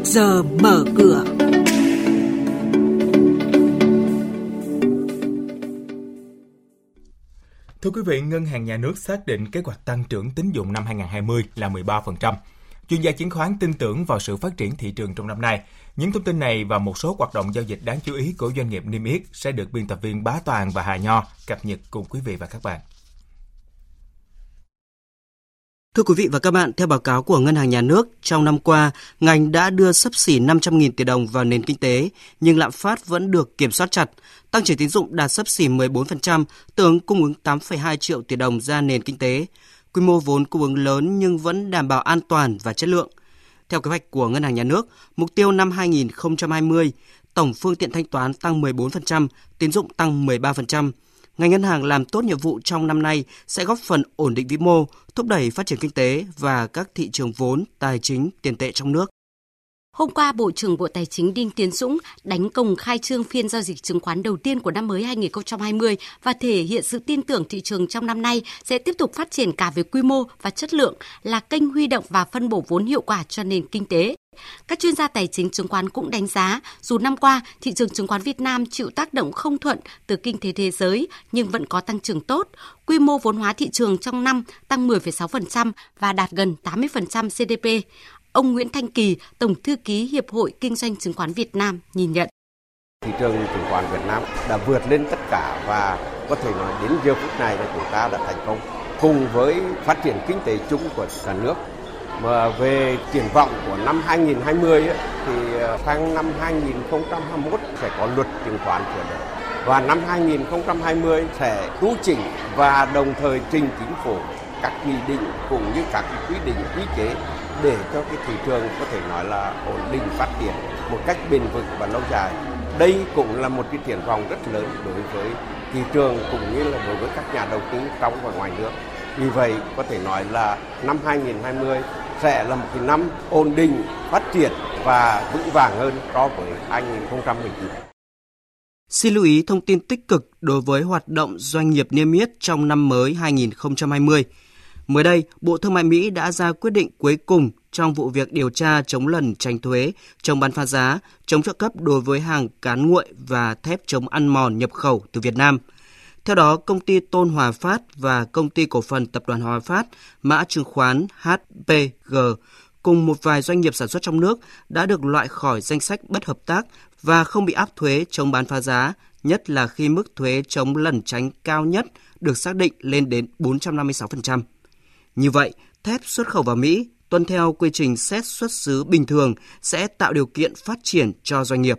trước giờ mở cửa. Thưa quý vị, Ngân hàng Nhà nước xác định kế hoạch tăng trưởng tín dụng năm 2020 là 13%. Chuyên gia chứng khoán tin tưởng vào sự phát triển thị trường trong năm nay. Những thông tin này và một số hoạt động giao dịch đáng chú ý của doanh nghiệp niêm yết sẽ được biên tập viên Bá Toàn và Hà Nho cập nhật cùng quý vị và các bạn. Thưa quý vị và các bạn, theo báo cáo của Ngân hàng Nhà nước, trong năm qua, ngành đã đưa sấp xỉ 500.000 tỷ đồng vào nền kinh tế, nhưng lạm phát vẫn được kiểm soát chặt. Tăng trưởng tín dụng đạt sấp xỉ 14%, tương cung ứng 8,2 triệu tỷ đồng ra nền kinh tế. Quy mô vốn cung ứng lớn nhưng vẫn đảm bảo an toàn và chất lượng. Theo kế hoạch của Ngân hàng Nhà nước, mục tiêu năm 2020, tổng phương tiện thanh toán tăng 14%, tín dụng tăng 13%. Ngành ngân hàng làm tốt nhiệm vụ trong năm nay sẽ góp phần ổn định vĩ mô, thúc đẩy phát triển kinh tế và các thị trường vốn, tài chính, tiền tệ trong nước. Hôm qua, Bộ trưởng Bộ Tài chính Đinh Tiến Dũng đánh công khai trương phiên giao dịch chứng khoán đầu tiên của năm mới 2020 và thể hiện sự tin tưởng thị trường trong năm nay sẽ tiếp tục phát triển cả về quy mô và chất lượng, là kênh huy động và phân bổ vốn hiệu quả cho nền kinh tế. Các chuyên gia tài chính chứng khoán cũng đánh giá, dù năm qua thị trường chứng khoán Việt Nam chịu tác động không thuận từ kinh tế thế giới nhưng vẫn có tăng trưởng tốt. Quy mô vốn hóa thị trường trong năm tăng 10,6% và đạt gần 80% GDP. Ông Nguyễn Thanh Kỳ, Tổng Thư ký Hiệp hội Kinh doanh Chứng khoán Việt Nam nhìn nhận. Thị trường chứng khoán Việt Nam đã vượt lên tất cả và có thể nói đến giờ phút này là chúng ta đã thành công cùng với phát triển kinh tế chung của cả nước mà về triển vọng của năm 2020 ấy, thì ờ, sang năm 2021 sẽ có luật chứng khoán sửa đổi và năm 2020 sẽ tu chỉnh và đồng thời trình chính phủ các nghị định cũng như các quy định quy chế để cho cái thị trường có thể nói là ổn định phát triển một cách bền vững và lâu dài. Đây cũng là một cái triển vọng rất lớn đối với thị trường cũng như là đối với các nhà đầu tư trong và ngoài nước. Vì vậy có thể nói là năm 2020 sẽ là một cái năm ổn định, phát triển và vững vàng hơn so với 2019. Xin lưu ý thông tin tích cực đối với hoạt động doanh nghiệp niêm yết trong năm mới 2020. Mới đây, Bộ Thương mại Mỹ đã ra quyết định cuối cùng trong vụ việc điều tra chống lần tránh thuế, chống bán phá giá, chống trợ cấp đối với hàng cán nguội và thép chống ăn mòn nhập khẩu từ Việt Nam. Theo đó, công ty Tôn Hòa Phát và công ty cổ phần tập đoàn Hòa Phát, mã chứng khoán HPG cùng một vài doanh nghiệp sản xuất trong nước đã được loại khỏi danh sách bất hợp tác và không bị áp thuế chống bán phá giá, nhất là khi mức thuế chống lẩn tránh cao nhất được xác định lên đến 456%. Như vậy, thép xuất khẩu vào Mỹ tuân theo quy trình xét xuất xứ bình thường sẽ tạo điều kiện phát triển cho doanh nghiệp.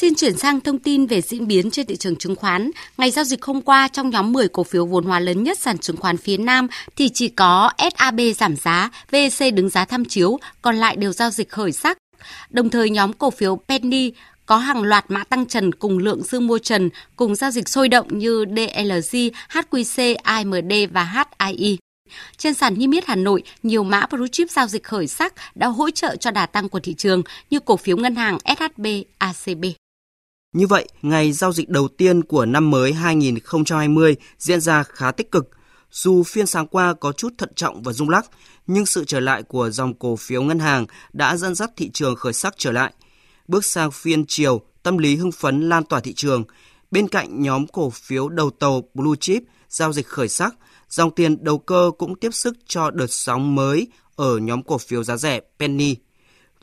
Xin chuyển sang thông tin về diễn biến trên thị trường chứng khoán. Ngày giao dịch hôm qua trong nhóm 10 cổ phiếu vốn hóa lớn nhất sàn chứng khoán phía Nam thì chỉ có SAB giảm giá, VEC đứng giá tham chiếu, còn lại đều giao dịch khởi sắc. Đồng thời nhóm cổ phiếu Penny có hàng loạt mã tăng trần cùng lượng dư mua trần cùng giao dịch sôi động như DLG, HQC, AMD và HII. Trên sàn niêm yết Hà Nội, nhiều mã blue chip giao dịch khởi sắc đã hỗ trợ cho đà tăng của thị trường như cổ phiếu ngân hàng SHB, ACB. Như vậy, ngày giao dịch đầu tiên của năm mới 2020 diễn ra khá tích cực. Dù phiên sáng qua có chút thận trọng và rung lắc, nhưng sự trở lại của dòng cổ phiếu ngân hàng đã dẫn dắt thị trường khởi sắc trở lại. Bước sang phiên chiều, tâm lý hưng phấn lan tỏa thị trường. Bên cạnh nhóm cổ phiếu đầu tàu Blue Chip giao dịch khởi sắc, dòng tiền đầu cơ cũng tiếp sức cho đợt sóng mới ở nhóm cổ phiếu giá rẻ Penny –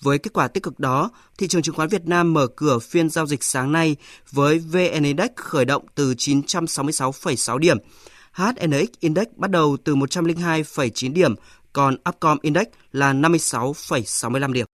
với kết quả tích cực đó, thị trường chứng khoán Việt Nam mở cửa phiên giao dịch sáng nay với VN Index khởi động từ 966,6 điểm, HNX Index bắt đầu từ 102,9 điểm, còn Upcom Index là 56,65 điểm.